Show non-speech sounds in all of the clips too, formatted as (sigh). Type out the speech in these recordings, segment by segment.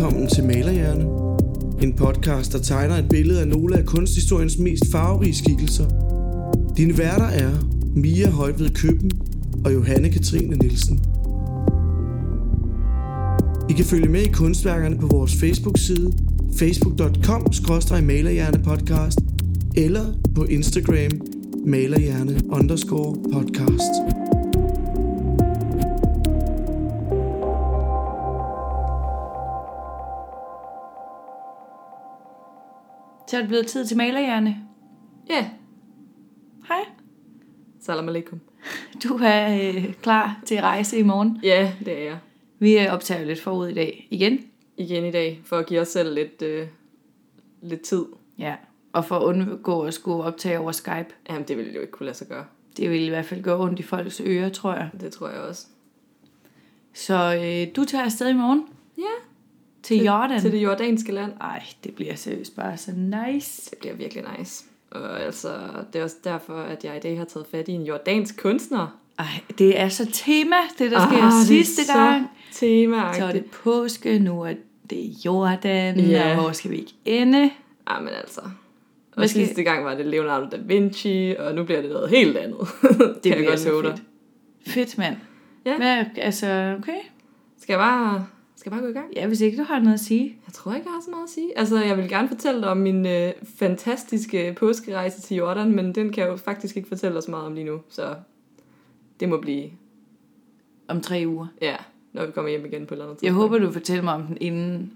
velkommen til Malerhjerne. En podcast, der tegner et billede af nogle af kunsthistoriens mest farverige skikkelser. Dine værter er Mia Højved Køben og Johanne Katrine Nielsen. I kan følge med i kunstværkerne på vores Facebook-side facebook.com-malerhjernepodcast eller på Instagram malerhjerne underscore podcast. Så er det blevet tid til malerhjerne. Ja, Hej. salam alaikum. Du er øh, klar til at rejse i morgen. Ja, det er jeg. Vi øh, optager lidt forud i dag igen. Igen i dag, for at give os selv lidt, øh, lidt tid. Ja. Og for at undgå at skulle optage over Skype. Jamen, det ville jo ikke kunne lade sig gøre. Det vil i hvert fald gøre ondt i folks ører, tror jeg. Det tror jeg også. Så øh, du tager afsted i morgen Ja, til Jordan. til det jordanske land. Ej, det bliver seriøst bare så nice. Det bliver virkelig nice. Og altså, det er også derfor, at jeg i dag har taget fat i en jordansk kunstner. Ej, det er så tema, det der sker Ah, det er sidste så gang. tema Så er det påske, nu er det Jordan, Ja. og hvor skal vi ikke ende? Ah, men altså. Og Hvad skal- sidste gang var det Leonardo da Vinci, og nu bliver det noget helt andet. (laughs) Det kan jeg godt love dig. fedt. Fedt, mand. Ja. Hvad, altså, okay. Skal jeg bare, skal jeg bare gå i gang? Ja, hvis ikke du har noget at sige. Jeg tror ikke, jeg har så meget at sige. Altså, jeg vil gerne fortælle dig om min øh, fantastiske påskerejse til Jordan, men den kan jeg jo faktisk ikke fortælle dig så meget om lige nu, så det må blive, Om tre uger. ja, når vi kommer hjem igen på et eller andet Jeg tidspunkt. håber, du fortæller mig om den inden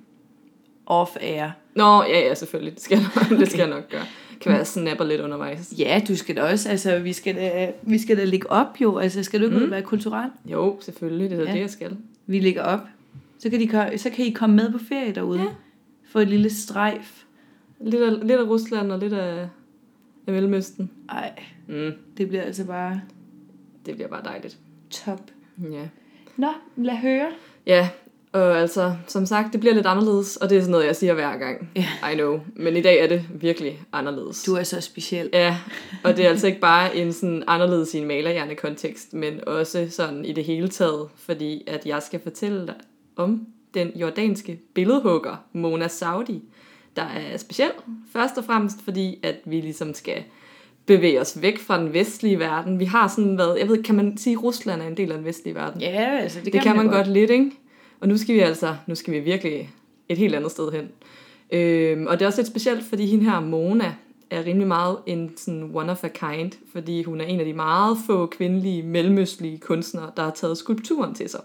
off-air. Nå, ja, ja, selvfølgelig. Det skal, jeg nok, (laughs) det skal jeg nok gøre. Kan være, jeg snapper lidt undervejs. Ja, du skal da også, altså, vi skal da, vi skal da lægge op jo, altså, skal du ikke mm. være kulturel? Jo, selvfølgelig, det er Ja. det, jeg skal. Vi lægger op. Så kan, de, så kan I komme med på ferie derude. Ja. Få et lille strejf. Lidt af, lidt af Rusland og lidt af, af Mellemøsten. Ej, Mm, det bliver altså bare det bliver bare dejligt. top. Ja. Nå, lad høre. Ja, og altså, som sagt, det bliver lidt anderledes, og det er sådan noget, jeg siger hver gang. Ja. I know. Men i dag er det virkelig anderledes. Du er så speciel. Ja, og det er altså ikke bare en sådan anderledes i en malerhjerne-kontekst, men også sådan i det hele taget, fordi at jeg skal fortælle dig om den jordanske billedhugger Mona Saudi, der er speciel. Først og fremmest fordi, at vi ligesom skal bevæge os væk fra den vestlige verden. Vi har sådan været, jeg ved, kan man sige, at Rusland er en del af den vestlige verden? Ja, altså, det, Det, det kan man da godt lidt, ikke? Og nu skal vi altså, nu skal vi virkelig et helt andet sted hen. Øhm, og det er også lidt specielt, fordi hende her, Mona, er rimelig meget en sådan one of a kind, fordi hun er en af de meget få kvindelige, mellemøstlige kunstnere, der har taget skulpturen til sig.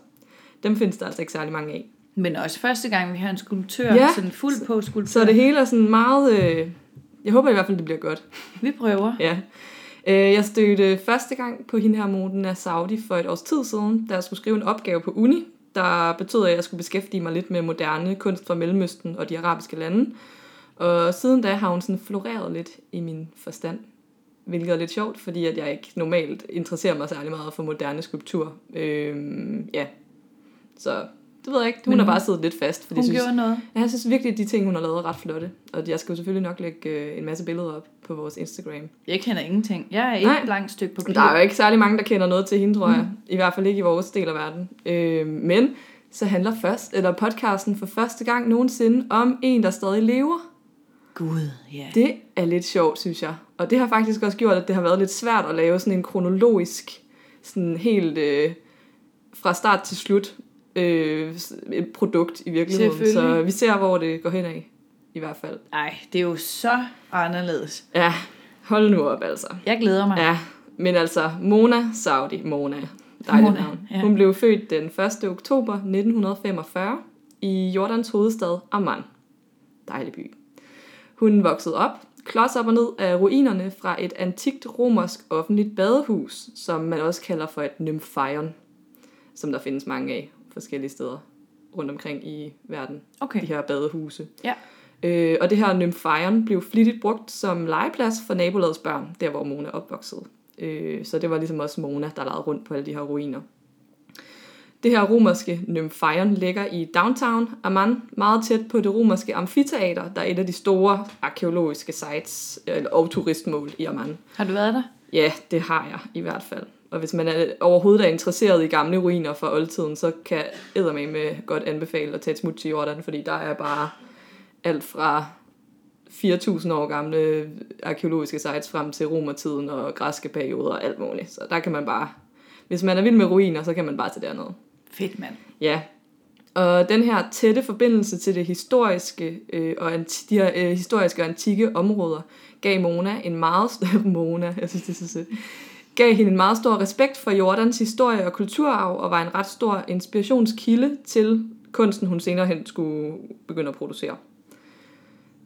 Dem findes der altså ikke særlig mange af. Men også første gang, vi har en skulptør, Ja, sådan fuld på skulptør. Så det hele er sådan meget... Øh, jeg håber i hvert fald, det bliver godt. Vi prøver. Ja. Øh, Jeg stødte første gang på hende her Mona Saudi for et års tid siden, da jeg skulle skrive en opgave på uni, der betød, at jeg skulle beskæftige mig lidt med moderne kunst fra Mellemøsten og de arabiske lande. Og siden da har hun sådan floreret lidt i min forstand, hvilket er lidt sjovt, fordi at jeg ikke normalt interesserer mig særlig meget for moderne skulptur. Øhm, ja, så det ved jeg ikke. Hun Men har bare siddet lidt fast. Fordi Hun jeg synes, gjorde noget. Ja, jeg synes virkelig, at de ting, hun har lavet, er ret flotte. Og jeg skal jo selvfølgelig nok lægge øh, en masse billeder op på vores Instagram. Jeg kender ingenting. Jeg er et Nej. langt stykke papir. Der er jo ikke særlig mange, der kender noget til hende, tror jeg. I hvert fald ikke i vores del af verden. Øh, men så handler først, eller podcasten for første gang nogensinde om en, der stadig lever. Gud, ja. Det er lidt sjovt, synes jeg. Og det har faktisk også gjort, at det har været lidt svært at lave sådan en kronologisk, sådan helt øh, fra start til slut, øh, produkt i virkeligheden. Så vi ser, hvor det går hen af, i hvert fald. Ej, det er jo så anderledes. Ja, hold nu op altså. Jeg glæder mig. Ja, men altså Mona Saudi, Mona, dejligt Mona, navn. ja. Hun blev født den 1. oktober 1945 i Jordans hovedstad Amman. Dejlig by. Hun voksede op, klods op og ned af ruinerne fra et antikt romersk offentligt badehus, som man også kalder for et nymphaion, som der findes mange af forskellige steder rundt omkring i verden Okay. de her badehuse. Ja. Øh, og det her nymphaion blev flittigt brugt som legeplads for nabolagets børn, der hvor Mona opvoksede. Øh, så det var ligesom også Mona, der legede rundt på alle de her ruiner. Det her romerske nymphaion ligger i downtown Amman, meget tæt på det romerske amfiteater, der er et af de store arkeologiske sites eller, og turistmål i Amman. Har du været der? Ja, det har jeg i hvert fald. Og hvis man er, overhovedet er interesseret i gamle ruiner fra oldtiden, så kan jeg med godt anbefale at tage et smut til Jordan, fordi der er bare alt fra 4.000 år gamle arkeologiske sites frem til romertiden og græske perioder og alt muligt. Så der kan man bare, hvis man er vild med ruiner, så kan man bare tage derned. Fedt, mand. Ja, og den her tætte forbindelse til det historiske øh, og anti, de her øh, historiske og antikke områder gav Mona en meget stor (laughs) Mona, jeg synes det er så sødt, gav hende en meget stor respekt for Jordans historie og kulturarv og var en ret stor inspirationskilde til kunsten, hun senere hen skulle begynde at producere.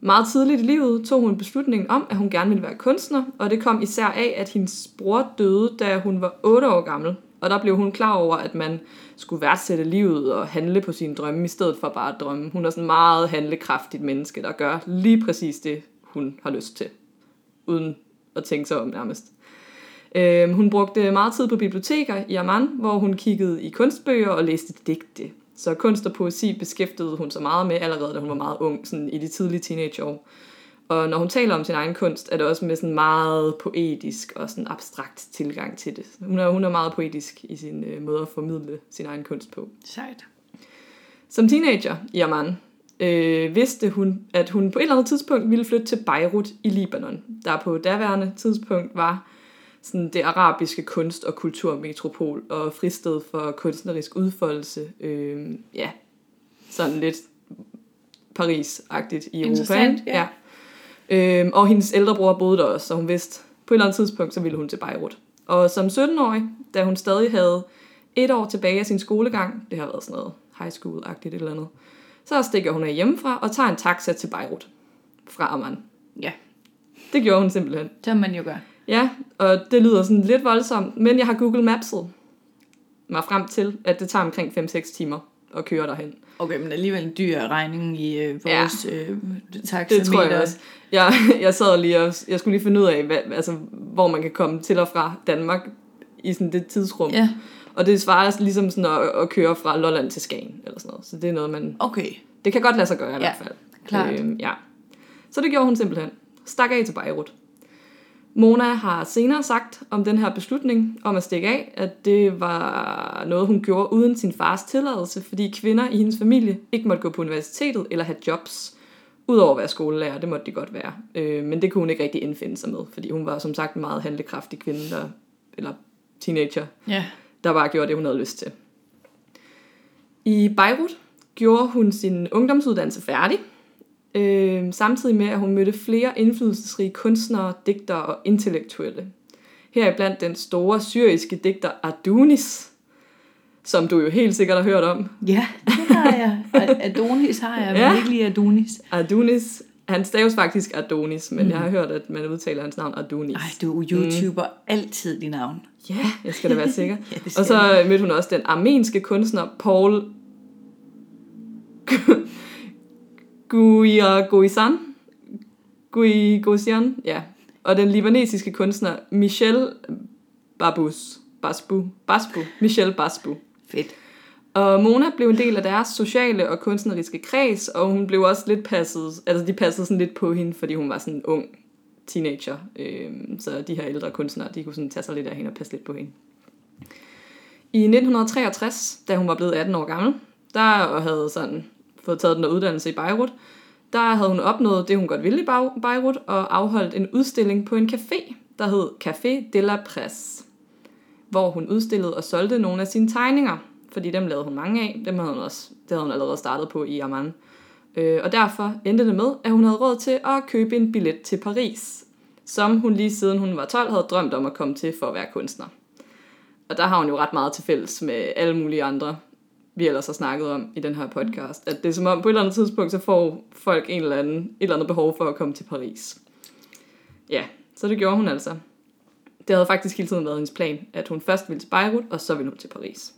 Meget tidligt i livet tog hun beslutningen om, at hun gerne ville være kunstner, og det kom især af, at hendes bror døde, da hun var 8 år gammel. Og der blev hun klar over, at man skulle værdsætte livet og handle på sine drømme, i stedet for bare at drømme. Hun er sådan en meget handlekraftigt menneske, der gør lige præcis det, hun har lyst til. Uden at tænke sig om nærmest. Øh, hun brugte meget tid på biblioteker i Amman, hvor hun kiggede i kunstbøger og læste digte. Så kunst og poesi beskæftigede hun sig meget med allerede, da hun var meget ung, sådan i de tidlige teenageår. Og når hun taler om sin egen kunst, er det også med sådan meget poetisk og sådan abstrakt tilgang til det. Hun er, hun er meget poetisk i sin øh, måde at formidle sin egen kunst på. Sejt. Som teenager i Amman øh, vidste hun, at hun på et eller andet tidspunkt ville flytte til Beirut i Libanon, der på daværende tidspunkt var sådan det arabiske kunst- og kulturmetropol og fristed for kunstnerisk udfoldelse. Øh, ja, sådan lidt Paris-agtigt i Europa. Ja. ja. Øh, og hendes ældre bror boede der også, så hun vidste, på et eller andet tidspunkt, så ville hun til Beirut. Og som 17-årig, da hun stadig havde et år tilbage af sin skolegang, det har været sådan noget high school-agtigt et eller andet, så stikker hun af hjemmefra og tager en taxa til Beirut fra Amman. Ja, Det gjorde hun simpelthen. det man jo gøre. Ja, og det lyder sådan lidt voldsomt, men jeg har Google Maps'et mig frem til, at det tager omkring 5-6 timer at køre derhen. Okay, men alligevel en dyr regning i øh, vores ja. øh, taxameter. Det tror jeg også. Jeg, (laughs) jeg sad lige og jeg skulle lige finde ud af, hvad, altså, hvor man kan komme til og fra Danmark i sådan det tidsrum. Ja, Og det svarer ligesom sådan at, at køre fra Lolland til Skagen, eller sådan noget. Så det er noget, man... okay. Det kan godt lade sig gøre i Ja, hvert fald. klart. Øhm, ja. Så det gjorde hun simpelthen. Stak af til Beirut. Mona har senere sagt om den her beslutning om at stikke af, at det var noget, hun gjorde uden sin fars tilladelse, fordi kvinder i hendes familie ikke måtte gå på universitetet eller have jobs, udover at være skolelærer, det måtte de godt være. Øh, men det kunne hun ikke rigtig indfinde sig med, fordi hun var som sagt en meget handlekraftig kvinde, der, eller teenager, Ja, der bare gjorde det, hun havde lyst til. I Beirut gjorde hun sin ungdomsuddannelse færdig, øh, samtidig med, at hun mødte flere indflydelsesrige kunstnere, digtere og intellektuelle. Heriblandt den store syriske digter Adonis, som du jo helt sikkert har hørt om. ja det har jeg. Adonis har jeg, men Ja. ikke lige Adonis. Adonis, han staves faktisk Adonis, men mm. jeg har hørt, at man udtaler hans navn Adonis. Ej, du YouTuber mm. altid dit navn. Ja, jeg skal da være sikker. (laughs) Ja, og så mødte hun også den armenske kunstner Paul Guisan. Guisan, ja. Og den libanesiske kunstner Michel Babus. Basbu. Basbu. Michel Basbu. Fedt. Og Mona blev en del af deres sociale og kunstneriske kreds, og hun blev også lidt passet, altså de passede sådan lidt på hende, fordi hun var sådan en ung teenager. Øhm, så de her ældre kunstnere, de kunne sådan tage sig lidt af hende og passe lidt på hende. I 1963, da hun var blevet 18 år gammel, der havde sådan fået taget den der uddannelse i Beirut, der havde hun opnået det, hun godt ville i Beirut, og afholdt en udstilling på en café, der hed Café de la Presse, hvor hun udstillede og solgte nogle af sine tegninger, fordi dem lavede hun mange af. Dem havde hun også, det havde hun allerede startet på i Amman. Øh, og derfor endte det med, at hun havde råd til at købe en billet til Paris, som hun lige siden hun var 12 havde drømt om at komme til for at være kunstner. Og der har hun jo ret meget til fælles med alle mulige andre, vi ellers har snakket om i den her podcast. At det er som om, på et eller andet tidspunkt, så får folk en eller anden, et eller andet behov for at komme til Paris. Ja, så det gjorde hun altså. Det havde faktisk hele tiden været hendes plan, at hun først ville til Beirut, og så ville hun til Paris.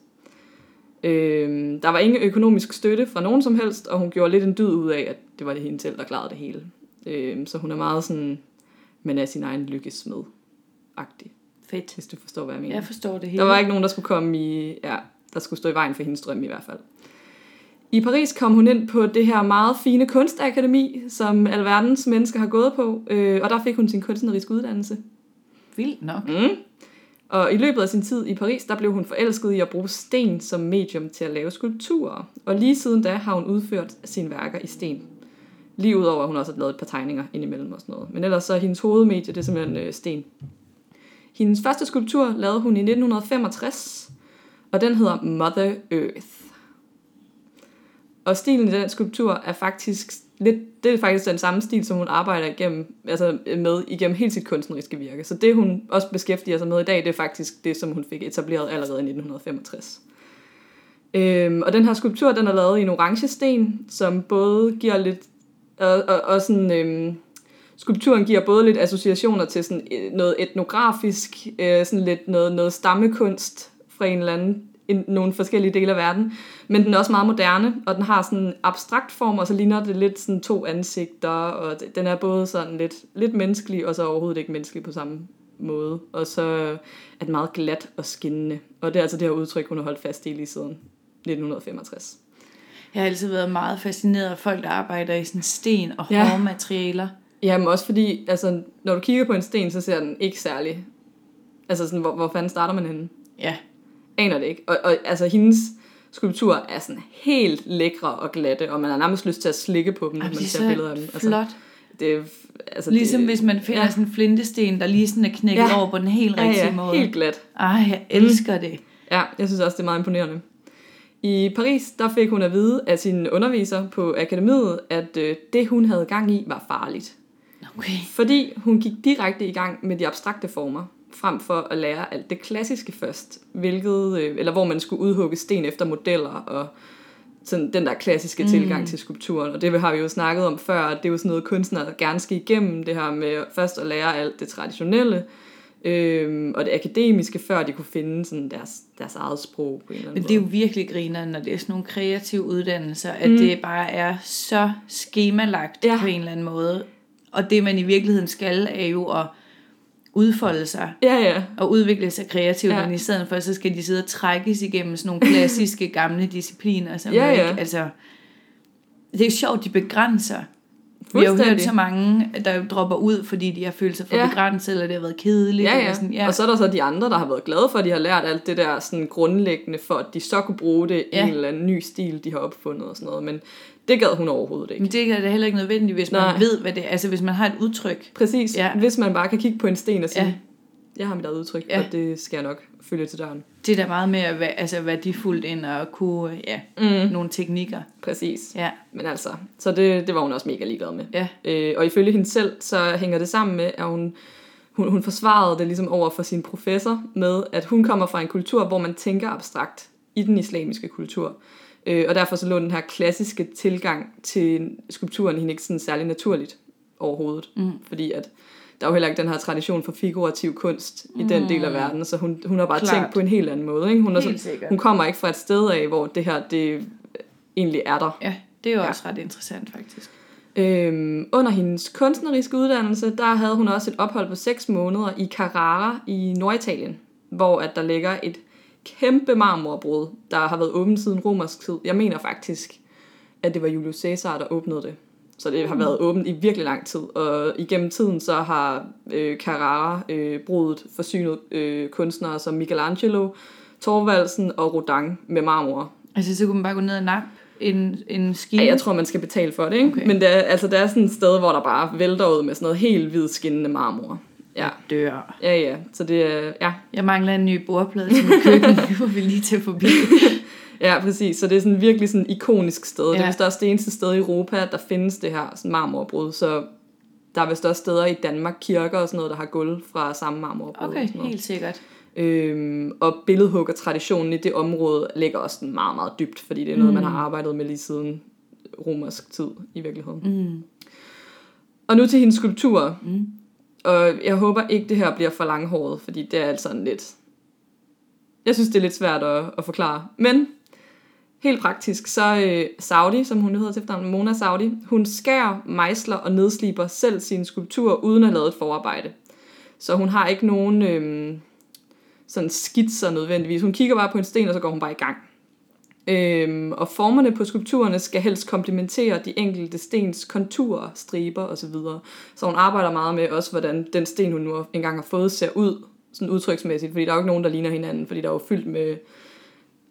Øhm, der var ingen økonomisk støtte fra nogen som helst, og hun gjorde lidt en dyd ud af, at det var det hende selv, der klarede det hele. Øhm, så hun er meget sådan, man er sin egen lykkesmed agtig Fedt. hvis du forstår, hvad jeg mener. Jeg forstår det hele. Der var ikke nogen, der skulle komme i, ja, der skulle stå i vejen for hendes drøm i hvert fald. I Paris kom hun ind på det her meget fine kunstakademi, som alverdens mennesker har gået på, øh, og der fik hun sin kunstneriske uddannelse. Vildt nok. Mm. Og i løbet af sin tid i Paris, der blev hun forelsket i at bruge sten som medium til at lave skulpturer. Og lige siden da har hun udført sine værker i sten. Lige udover, at hun også har lavet et par tegninger indimellem og sådan noget. Men ellers så er hendes hovedmedie, det er simpelthen øh, sten. Hendes første skulptur lavede hun i 1965, og den hedder Mother Earth. Og stilen i den skulptur er faktisk lidt, det er faktisk den samme stil, som hun arbejder igennem, altså øh, med igennem hele sit kunstneriske virke. Så det, hun også beskæftiger sig med i dag, det er faktisk det, som hun fik etableret allerede i 1965. Øhm, og den her skulptur, den er lavet i en orange sten, som både giver lidt, og, og, og sådan, øhm, skulpturen giver både lidt associationer til sådan øh, noget etnografisk, øh, sådan lidt noget, noget stammekunst fra en eller anden i nogle forskellige dele af verden. Men den er også meget moderne, og den har sådan en abstrakt form, og så ligner det lidt sådan to ansigter, og den er både sådan lidt, lidt menneskelig, og så overhovedet ikke menneskelig på samme måde. Og så er den meget glat og skinnende. Og det er altså det her udtryk, hun har holdt fast i lige siden 1965. Jeg har altid været meget fascineret af folk, der arbejder i sådan sten og Ja. hårde materialer. Jamen også fordi, altså, når du kigger på en sten, så ser den ikke særlig... Altså sådan, hvor, hvor fanden starter man henne? Ja. Aner det ikke. Og, og altså, hendes skulpturer er sådan helt lækre og glatte, og man har nærmest lyst til at slikke på dem, når man er ser billeder af dem. så flot. det, altså, Ligesom det, hvis man finder ja. sådan en flintesten, der lige sådan er knækket Ja. over på den helt ja, rigtige ja, måde. helt glat. Ej, jeg elsker det. Ja, jeg synes også, det er meget imponerende. I Paris, der fik hun at vide af sin underviser på akademiet, at øh, det, hun havde gang i, var farligt. Okay. Fordi hun gik direkte i gang med de abstrakte former, frem for at lære alt det klassiske først, hvilket, øh, eller hvor man skulle udhugge sten efter modeller og sådan den der klassiske mm. tilgang til skulpturen. Og det har vi jo snakket om før, at det er jo sådan noget kunstnere gerne skal igennem, det her med først at lære alt det traditionelle, øhm, og det akademiske, før de kunne finde sådan deres, deres eget sprog på en eller anden Men det er jo virkelig griner, når det er sådan nogle kreative uddannelser, at mm. det bare er så skemalagt ja. på en eller anden måde. Og det man i virkeligheden skal, er jo at udfolde sig Ja, ja. og udvikle sig kreativt, Ja. men i stedet for, så skal de sidde og trækkes igennem sådan nogle klassiske gamle discipliner, som Ja, ja. ikke, altså, det er jo sjovt, de begrænser. Vi har jo hørt så mange, der dropper ud, fordi de har følt sig for Ja. begrænset, eller det har været kedeligt. Ja, Eller ja. sådan, ja. Og så er der så de andre, der har været glade for, at de har lært alt det der sådan grundlæggende, for at de så kunne bruge det ja. i en eller anden ny stil, de har opfundet og sådan noget. Men det gad hun overhovedet ikke. Men det er da heller ikke nødvendigt, hvis Nej. man ved, hvad det er. Altså, hvis man har et udtryk. Præcis. Ja. Hvis man bare kan kigge på en sten og sige, ja. Jeg har mit eget udtryk, Ja. og det skal jeg nok følge til døren. Det er da meget mere altså, værdifuldt, end at kunne, ja, Mm. nogle teknikker. Præcis. Ja, Men altså, så det, det var hun også mega ligeglad med. ja. Øh, og ifølge hende selv, så hænger det sammen med, at hun, hun, hun forsvarede det ligesom over for sin professor med, at hun kommer fra en kultur, hvor man tænker abstrakt i den islamiske kultur. Øh, og derfor så lå den her klassiske tilgang til skulpturen hende ikke sådan særlig naturligt overhovedet. Mm. Fordi at der er jo heller ikke den her tradition for figurativ kunst i den del af verden, så hun, hun har bare Klart. tænkt på en helt anden måde. Ikke? Hun, er Helt så, sikkert. hun kommer ikke fra et sted af, hvor det her det egentlig er der. Ja, det er jo ja. også ret interessant, faktisk. Øhm, under hendes kunstneriske uddannelse, der havde hun også et ophold på 6 måneder i Carrara i Norditalien, hvor at der ligger et kæmpe marmorbrud, der har været åbent siden romersk tid. Jeg mener faktisk, at det var Julius Caesar, der åbnede det. Så det har været åbent i virkelig lang tid, og igennem tiden så har øh, Carrara øh, brudet forsynet øh, kunstnere som Michelangelo, Thorvaldsen og Rodin med marmor. Altså, så kunne man bare gå ned og nappe en, en ski. Ja, jeg tror, man skal betale for det, ikke? Okay. Okay. Men det er, altså, det er sådan et sted, hvor der bare vælter ud med sådan noget helt hvid skinnende marmor. Ja, dør. ja, ja. Så det er, ja, Jeg mangler en ny bordplade til mit køkken. (laughs) Må vi lige til forbi. ja, præcis. Så det er sådan virkelig sådan et ikonisk sted. Ja. Det er vist også det eneste sted i Europa, der findes det her sådan marmorbrud. Så der er vist også steder i Danmark, kirker og sådan noget, der har gulv fra samme marmorbrud. og Okay, helt sikkert. Øhm, og billedhuggertraditionen i det område ligger også sådan meget, meget dybt, fordi det er noget, mm. man har arbejdet med lige siden romersk tid i virkeligheden. Mm. Og nu til hendes skulpturer. Mm. Og jeg håber ikke, det her bliver for langhåret, fordi det er altså lidt... Jeg synes, det er lidt svært at, at forklare. Men helt praktisk, så øh, Saudi, som hun hedder til efternavn, Mona Saudi, hun skærer, mejsler og nedsliber selv sin skulptur, uden at have lavet et forarbejde. Så hun har ikke nogen øh, sådan skitser nødvendigvis. Hun kigger bare på en sten, og så går hun bare i gang. Øhm, og formerne på skulpturerne skal helst komplementere de enkelte stens konturer, striber osv. Så hun arbejder meget med også, hvordan den sten, hun nu engang har fået, ser ud, sådan udtryksmæssigt, fordi der er jo ikke nogen, der ligner hinanden, fordi der er jo fyldt med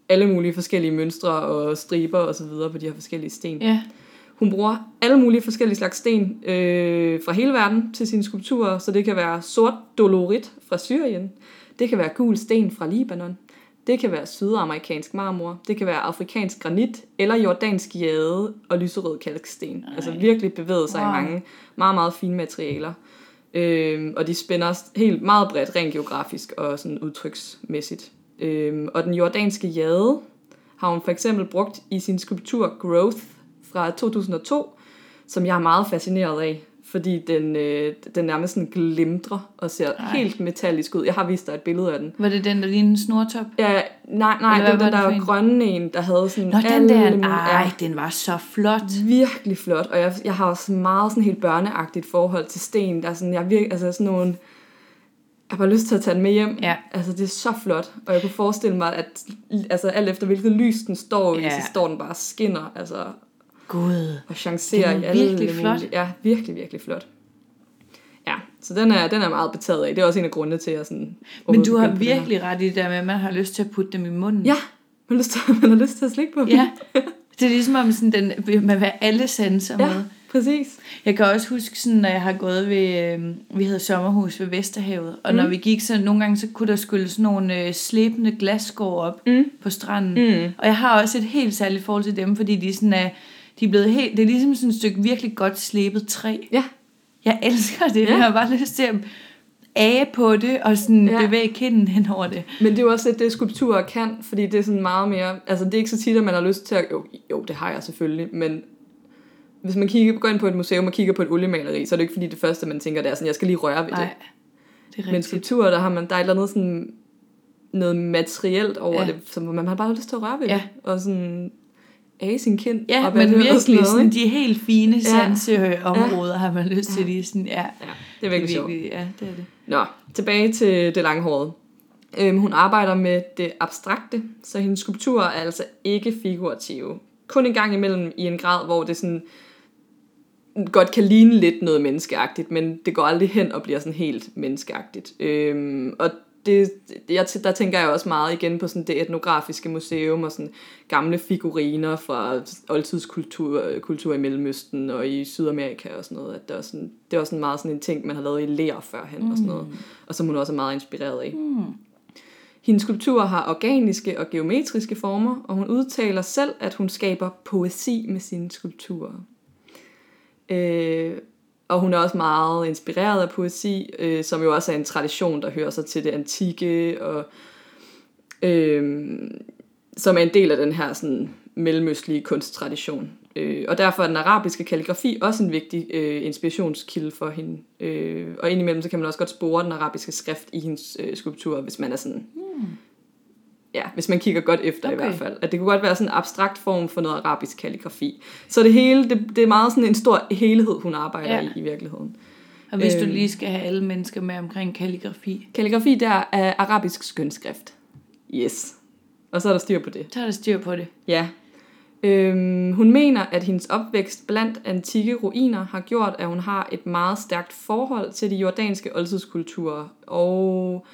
alle mulige forskellige mønstre og striber og så videre på de her forskellige sten. Ja. Hun bruger alle mulige forskellige slags sten øh, fra hele verden til sine skulpturer, så det kan være sort dolorit fra Syrien, det kan være gul sten fra Libanon, det kan være sydamerikansk marmor, det kan være afrikansk granit, eller jordansk jade og lyserød kalksten. Ej. Altså virkelig bevæget sig wow. I mange meget, meget fine materialer. Øhm, og de spænder helt meget bredt, rent geografisk og sådan udtryksmæssigt. Øhm, og den jordanske jade har hun for eksempel brugt i sin skulptur Growth fra 2002, som jeg er meget fascineret af, fordi den, øh, den nærmest sådan glimtrer og ser Ej. Helt metallisk ud. Jeg har vist dig et billede af den. Var det den, der lignede en snortop? Ja, nej, nej, Eller det var var den der for en? grønne en, der havde sådan Nå, den der. mulige- Ej, den var så flot. virkelig flot, og jeg, jeg har også meget sådan helt børneagtigt forhold til sten, der er sådan, jeg virkelig, altså sådan nogle, jeg har bare lyst til at tage den med hjem. Ja. Altså, det er så flot, og jeg kunne forestille mig, at altså, alt efter hvilket lys den står i, Ja. så står den bare og skinner, altså, Gud. og chancerer er i alle virkelig flot. mulige- Ja, virkelig, virkelig flot. Ja, så den er, den er meget betaget af. Det er også en af grundene til, at jeg sådan... Men du har virkelig ret i det der med, at man har lyst til at putte dem i munden. Ja, man har lyst til, (laughs) man har lyst til at slikke på dem. ja. (laughs) Det er ligesom om sådan den, man vil alle sanser ja med. præcis. Jeg kan også huske, sådan, når jeg har gået ved, øh, vi havde sommerhus ved Vesterhavet, og mm. når vi gik, så nogle gange, så kunne der skylde sådan nogle øh, slæbende glasskår op Mm. på stranden. Mm. Og jeg har også et helt særligt forhold til dem, fordi de sådan er, de er blevet helt, det er ligesom sådan et stykke virkelig godt slebet træ. Ja, Jeg elsker det, Ja. jeg har bare lyst til at age på det, og sådan Ja. bevæge kinden hen over det. Men det er jo også lidt det, skulpturer kan, fordi det er sådan meget mere... Altså, det er ikke så tit, at man har lyst til at... Jo, jo det har jeg selvfølgelig, men hvis man kigger, går ind på et museum og kigger på et oliemaleri, så er det ikke fordi det første, man tænker, det er sådan, jeg skal lige røre ved Nej, det. det er Men skulpturer, der har man, der er et eller andet sådan noget materielt over Ja. det, som man har bare lyst til at røre ved Ja. det. Og sådan age sin kind. Ja, op men det virkelig sådan sådan, de helt fine Ja. sanseområder ja. har man lyst til. De er sådan, ja, Ja, det er virkelig sjovt. virkelig, ja, det er det. Nå, tilbage til det langhårede. Øhm, hun arbejder med det abstrakte, så hendes skulpturer er altså ikke figurative. Kun en gang imellem i en grad, hvor det sådan godt kan ligne lidt noget menneskeagtigt, men det går aldrig hen og bliver sådan helt menneskeagtigt. Øhm, og det, jeg, der tænker jeg også meget igen på sådan det etnografiske museum og sådan gamle figuriner fra oldtidskultur kultur i Mellemøsten og i Sydamerika og sådan noget. At det, er sådan, det er også sådan meget sådan en ting, man har lavet i lær førhen mm. og sådan noget. Og som hun også er meget inspireret af. Mm. Hendes skulpturer har organiske og geometriske former, og hun udtaler selv, at hun skaber poesi med sine skulpturer. Øh, og hun er også meget inspireret af poesi, øh, som jo også er en tradition, der hører sig til det antikke, og øh, som er en del af den her sådan, mellemøstlige kunsttradition. Øh, og derfor er den arabiske kalligrafi også en vigtig øh, inspirationskilde for hende. Øh, og indimellem så kan man også godt spore den arabiske skrift i hendes øh, skulpturer, hvis man er sådan... Hmm. Ja, hvis man kigger godt efter okay. i hvert fald. At det kunne godt være sådan en abstrakt form for noget arabisk kalligrafi. Så det hele, det, det er meget sådan en stor helhed, hun arbejder ja. I i virkeligheden. Og hvis du Øhm. lige skal have alle mennesker med omkring kalligrafi, Kalligrafi der er arabisk skønskrift. Yes. Og så er der styr på det. så er der styr på det. Ja. Øhm, hun mener, at hendes opvækst blandt antikke ruiner har gjort, at hun har et meget stærkt forhold til de jordanske oldtidskulturer, og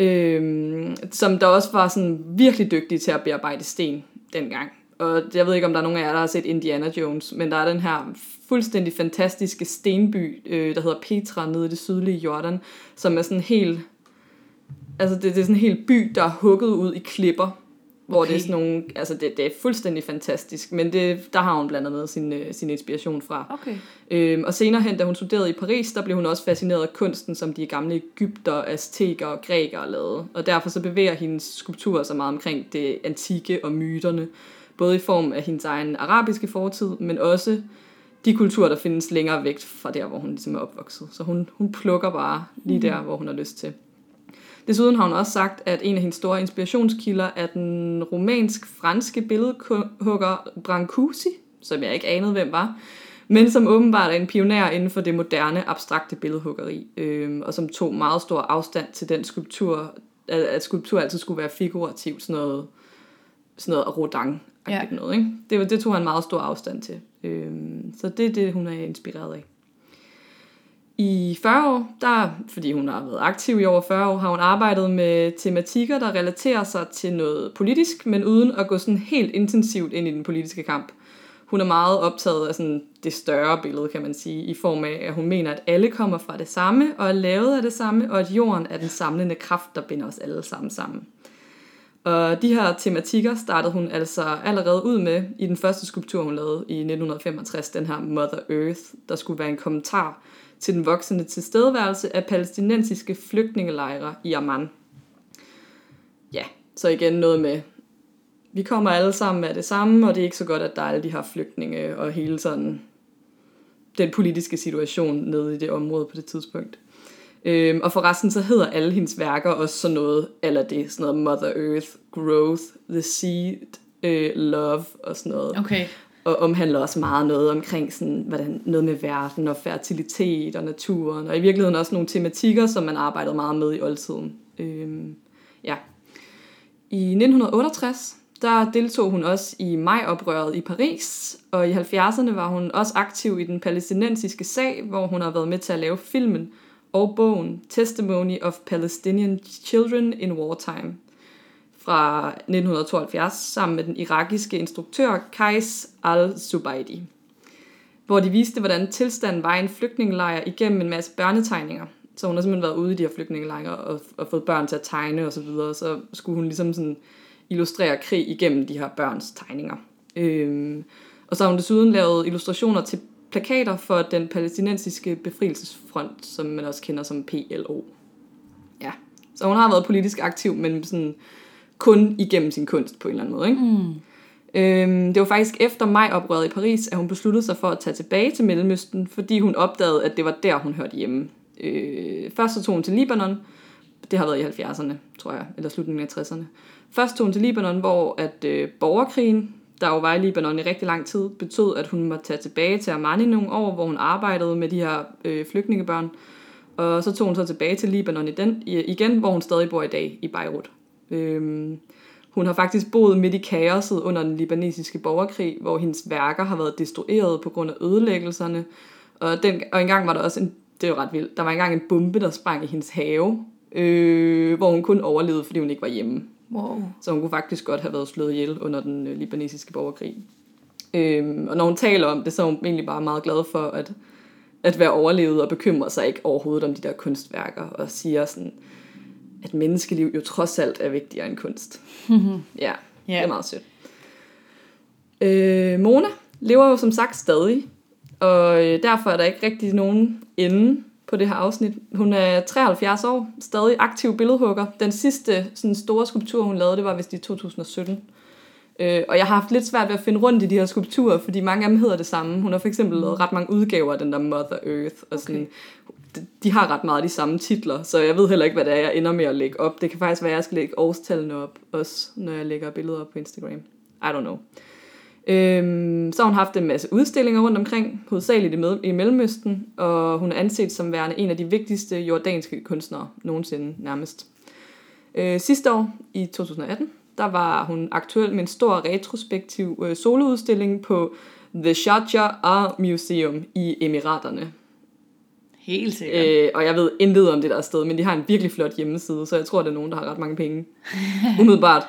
øhm, som der også var sådan virkelig dygtige til at bearbejde sten dengang. Og jeg ved ikke, om der er nogen af jer, der har set Indiana Jones, men der er den her fuldstændig fantastiske stenby, øh, der hedder Petra, nede i det sydlige Jordan, som er sådan helt... Altså, det, det er sådan en hel by, der er hugget ud i klipper, hvor okay. det er sådan nogle... Altså, det, det er fuldstændig fantastisk, men det, der har hun blandt andet sin, øh, sin inspiration fra. Okay. Øhm, og senere hen, da hun studerede i Paris, der blev hun også fascineret af kunsten, som de gamle Ægypter, azteker og grækere lavede. Og derfor så bevæger hendes skulpturer sig meget omkring det antikke og myterne, både i form af hendes egen arabiske fortid, men også de kulturer, der findes længere væk fra der, hvor hun ligesom er opvokset. Så hun, hun plukker bare lige der, hvor hun har lyst til. Desuden har hun også sagt, at en af hendes store inspirationskilder er den romansk-franske billedhugger Brancusi, som jeg ikke anede, hvem var, men som åbenbart er en pioner inden for det moderne, abstrakte billedhuggeri, øh, og som tog meget stor afstand til den skulptur, at, skulptur altid skulle være figurativ, sådan noget, sådan noget rodang ja. Noget. Ikke? Det, det tog han meget stor afstand til. Øh, så det er det, hun er inspireret af. I 40 år, der, fordi hun har været aktiv i over 40 år, har hun arbejdet med tematikker, der relaterer sig til noget politisk, men uden at gå sådan helt intensivt ind i den politiske kamp. Hun er meget optaget af sådan det større billede, kan man sige, i form af, at hun mener, at alle kommer fra det samme, og er lavet af det samme, og at jorden er den samlende kraft, der binder os alle sammen sammen. Og de her tematikker startede hun altså allerede ud med i den første skulptur, hun lavede i 1965, den her Mother Earth, der skulle være en kommentar til den voksende tilstedeværelse af palæstinensiske flygtningelejre i Amman. Ja, så igen noget med, vi kommer alle sammen af det samme, og det er ikke så godt, at der er alle de her flygtninge og hele sådan den politiske situation nede i det område på det tidspunkt. Øhm, og forresten så hedder alle hendes værker også sådan noget, eller det, sådan noget Mother Earth, Growth, The Seed, øh, Love og sådan noget. Okay. Og omhandler også meget noget omkring sådan, hvordan, noget med verden og fertilitet og naturen, og i virkeligheden også nogle tematikker, som man arbejdede meget med i oldtiden. Øhm, ja. I 1968, der deltog hun også i majoprøret i Paris, og i 70'erne var hun også aktiv i den palæstinensiske sag, hvor hun har været med til at lave filmen og bogen Testimony of Palestinian Children in Wartime fra 1972 sammen med den irakiske instruktør Kais al-Zubaydi, hvor de viste, hvordan tilstanden var i en flygtningelejr igennem en masse børnetegninger. Så hun har simpelthen været ude i de her flygtningelejre og, og fået børn til at tegne og så videre, så skulle hun ligesom sådan illustrere krig igennem de her børns tegninger. Øhm, og så har hun desuden lavet illustrationer til plakater for den palæstinensiske befrielsesfront, som man også kender som PLO. Ja, så hun har været politisk aktiv, men sådan kun igennem sin kunst på en eller anden måde. Ikke? Mm. Øhm, det var faktisk efter majoprøret i Paris, at hun besluttede sig for at tage tilbage til Mellemøsten, fordi hun opdagede, at det var der, hun hørte hjemme. Øh, først så tog hun til Libanon, det har været i 70'erne, tror jeg, eller slutningen af 60'erne. Først tog hun til Libanon, hvor at øh, borgerkrigen, der jo var i Libanon i rigtig lang tid, betød, at hun måtte tage tilbage til Amman i nogle år, hvor hun arbejdede med de her øh, flygtningebørn. Og så tog hun så tilbage til Libanon i den, igen, hvor hun stadig bor i dag, i Beirut. Øhm, hun har faktisk boet midt i kaoset under den libanesiske borgerkrig, hvor hendes værker har været destrueret på grund af ødelæggelserne. Og, den, og engang var der også en, det er jo ret vildt, der var engang en bombe, der sprang i hendes have, øh, hvor hun kun overlevede, fordi hun ikke var hjemme. Wow. Så hun kunne faktisk godt have været slået ihjel under den øh, libanesiske borgerkrig. Øhm, og når hun taler om det, så er hun egentlig bare meget glad for at, at være overlevet og bekymre sig ikke overhovedet om de der kunstværker, og siger sådan, at menneskeliv jo trods alt er vigtigere end kunst. Mm-hmm. (laughs) Ja, det er meget sødt. Øh, Mona lever jo som sagt stadig, og øh, derfor er der ikke rigtig nogen ende på det her afsnit. Hun er 73 år, stadig aktiv billedhugger. Den sidste sådan, store skulptur, hun lavede, det var vist i 2017. Øh, og jeg har haft lidt svært ved at finde rundt i de her skulpturer, fordi mange af dem hedder det samme. Hun har for eksempel lavet ret mange udgaver af den der Mother Earth, og sådan, okay. de har ret meget de samme titler, så jeg ved heller ikke, hvad det er, jeg ender med at lægge op. Det kan faktisk være, at jeg skal lægge årstallene op, også når jeg lægger billeder op på Instagram. I don't know. Øhm, så har hun haft en masse udstillinger rundt omkring, hovedsageligt i, med, i Mellemøsten, og hun er anset som værende en af de vigtigste jordanske kunstnere nogensinde nærmest. Øh, sidste år, i 2018, der var hun aktuel med en stor retrospektiv øh, soloudstilling på The Sharjah Art Museum i Emiraterne. Helt sikkert. Øh, og jeg ved intet om det der sted, men de har en virkelig flot hjemmeside, så jeg tror, det er nogen, der har ret mange penge. (laughs) Umiddelbart.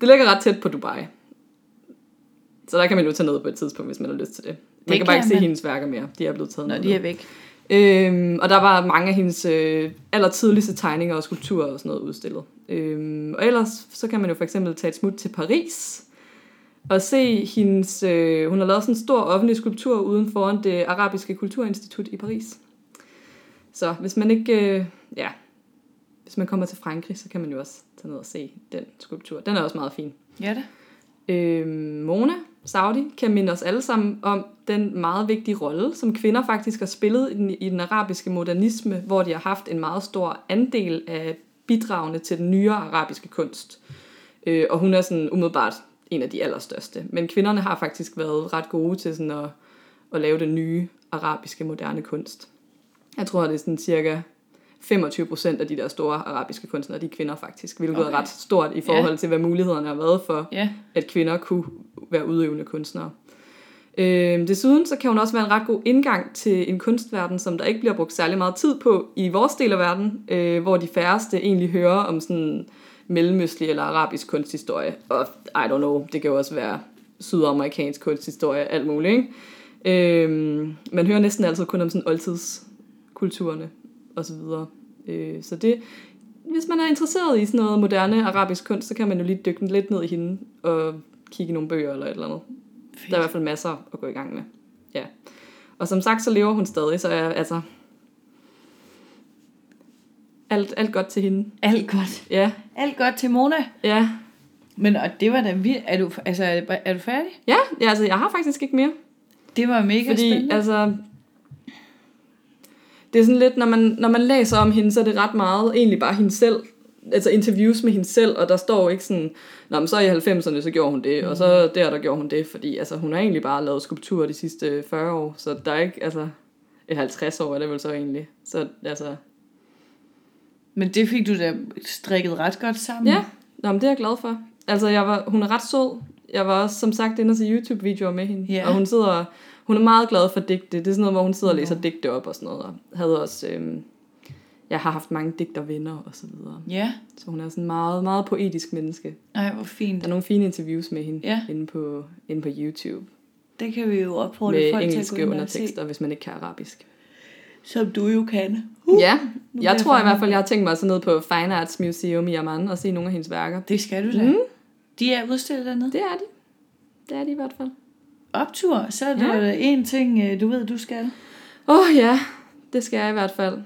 Det ligger ret tæt på Dubai. Så der kan man jo tage ned på et tidspunkt, hvis man har lyst til det. Man Det kan bare ikke kan se man. hendes værker mere. De er blevet taget Når ned. de er væk. Øhm, og der var mange af hendes øh, allertidligste tegninger og skulpturer og sådan noget udstillet. Øhm, og ellers så kan man jo for eksempel tage et smut til Paris og se hendes... Øh, hun har lavet sådan en stor offentlig skulptur uden foran det arabiske kulturinstitut i Paris. Så hvis man ikke... Øh, ja, hvis man kommer til Frankrig, så kan man jo også tage ned og se den skulptur. Den er også meget fin. Ja det. Øh, Mona Saudi kan minde os alle sammen om den meget vigtige rolle, som kvinder faktisk har spillet i den, i den arabiske modernisme, hvor de har haft en meget stor andel af bidragene til den nyere arabiske kunst. Øh, og hun er sådan umiddelbart en af de allerstørste. Men kvinderne har faktisk været ret gode til sådan at, at lave den nye arabiske moderne kunst. Jeg tror, det er sådan cirka 25 procent af de der store arabiske kunstnere, de er kvinder faktisk, hvilket okay. Er ret stort i forhold til, hvad mulighederne har været for Ja. at kvinder kunne være udøvende kunstnere. Øh, desuden så kan hun også være en ret god indgang til en kunstverden, som der ikke bliver brugt særlig meget tid på i vores del af verden, øh, hvor de færreste egentlig hører om sådan mellemøstlig eller arabisk kunsthistorie. Og I don't know, det kan jo også være sydamerikansk kunsthistorie, alt muligt. Ikke? Øh, man hører næsten altid kun om sådan oldtidskulturerne og så videre. Øh, så det, hvis man er interesseret i sådan noget moderne arabisk kunst, så kan man jo lige dykke lidt ned i hende og kigge i nogle bøger eller et eller andet. Fedt. Der er i hvert fald masser at gå i gang med. Ja. Og som sagt, så lever hun stadig, så er altså... Alt, alt godt til hende. Alt godt. Ja. Alt godt til Mona. Ja. Men og det var da vildt. Er du, altså, er, er du færdig? Ja, ja, altså jeg har faktisk ikke mere. Det var mega Fordi, spændende. altså... Det er sådan lidt, når man, når man læser om hende, så er det ret meget egentlig bare hende selv. Altså interviews med hende selv, og der står ikke sådan, Nå, men så i 90'erne, så gjorde hun det, mm. og så der, der gjorde hun det, fordi altså, hun har egentlig bare lavet skulpturer de sidste 40 år, så der er ikke, altså, et 50 år er det vel så egentlig. Så altså, Men det fik du da strikket ret godt sammen. ja, Nå, men det er jeg glad for. Altså, jeg var, hun er ret sød. Jeg var også, som sagt, inde og se YouTube-videoer med hende. Ja. Og hun sidder, hun er meget glad for digte. Det er sådan noget, hvor hun sidder og læser digte op og sådan noget. Og havde også, øhm, jeg har haft mange digtervenner og så videre. Ja. Så hun er sådan meget, meget poetisk menneske. Ej, hvor fint. Der er nogle fine interviews med hende Ja. inde, på, inde på YouTube. Det kan vi jo opfordre med folk til at gå ind undertekster, hvis man ikke kan arabisk. Som du jo kan. Uh, ja, jeg jeg tror i fanget. hvert fald, jeg har tænkt mig at tage ned på Fine Arts Museum i Amman og se nogle af hendes værker. Det skal du da. Mm. De er udstillet dernede. Det er de. Det er de i hvert fald. Optur, så er der ja. en ting, øh, du ved, du skal. Åh oh, ja, det skal jeg i hvert fald.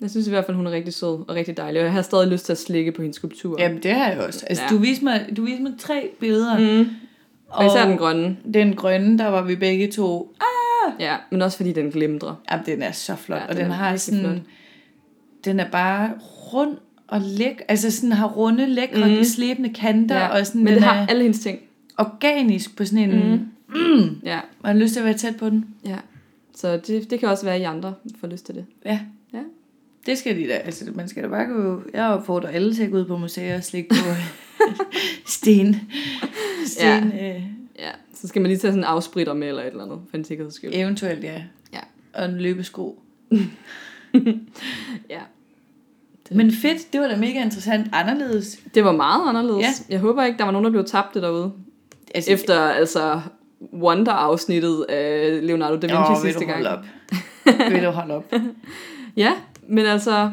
Jeg synes i hvert fald, hun er rigtig sød og rigtig dejlig, og jeg har stadig lyst til at slikke på hendes skulptur. Jamen, det har jeg også. Altså, Ja. du, viste mig, du viste mig tre billeder. Mm. Og især den grønne. Den grønne, der var vi begge to. Ah, Ja, men også fordi den glimtrer. jamen, den er så flot. Ja, og den den er har sådan... flot. Den er bare rund og læk. Altså sådan har runde, lækre, mm. slebende kanter. Ja, Og sådan, men det er har alle hendes ting. organisk på sådan en... Mhm. Mm. Ja, Man har lyst til at være tæt på den. ja. Så det, det kan også være, at I andre får lyst til det. Ja. Ja. Det skal de da. Altså, man skal da bare gå... Jeg opfordrer alle til at gå ud på museer og slikke på sten. (laughs) sten ja. øh, Ja, så skal man lige tage sådan en afspritter med eller et eller andet, for en sikkerheds skyld. eventuelt, ja. Ja. Og en løbesko. (laughs) Ja. Men fedt, det var da mega interessant. Anderledes. Det var meget anderledes. Ja. Jeg håber ikke, der var nogen, der blev tabt det derude. Altså, Efter altså Wonder-afsnittet af Leonardo da Vinci Åh, vil sidste du gang. holde op. (laughs) vil du holde op. Ja, men altså,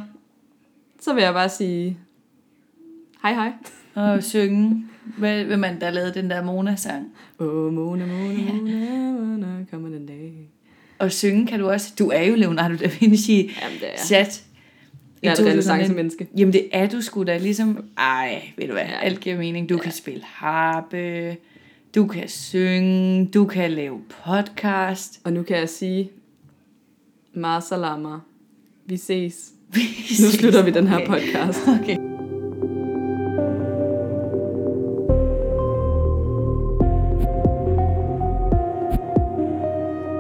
så vil jeg bare sige, hej hej. Og synge. Hvem man der lavede den der Mona-sang? Åh, oh, Mona, Mona, Mona, Mona, kommer den dag. Og synge kan du også. Du er jo Leonardo da Vinci Jamen, det er sat. Jeg er et 2019. renaissance-menneske. Jamen det er du sgu da ligesom, ej, ved du hvad, ja. alt giver mening. Du ja. kan spille harpe, du kan synge, du kan lave podcast. Og nu kan jeg sige, Ma salama. Vi ses. (laughs) Vi Nu slutter vi den her podcast. (laughs) Okay.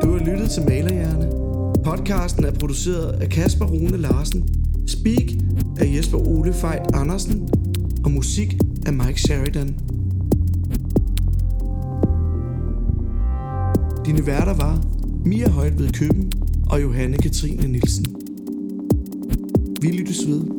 Du har lyttet til Malerhjerne. Podcasten er produceret af Kasper Rune Larsen. Speak af Jesper Ole Fejt Andersen. Og musik af Mike Sheridan. Dine værter var Mia Højt ved Køben og Johanne Katrine Nielsen. Vi lyttes ved.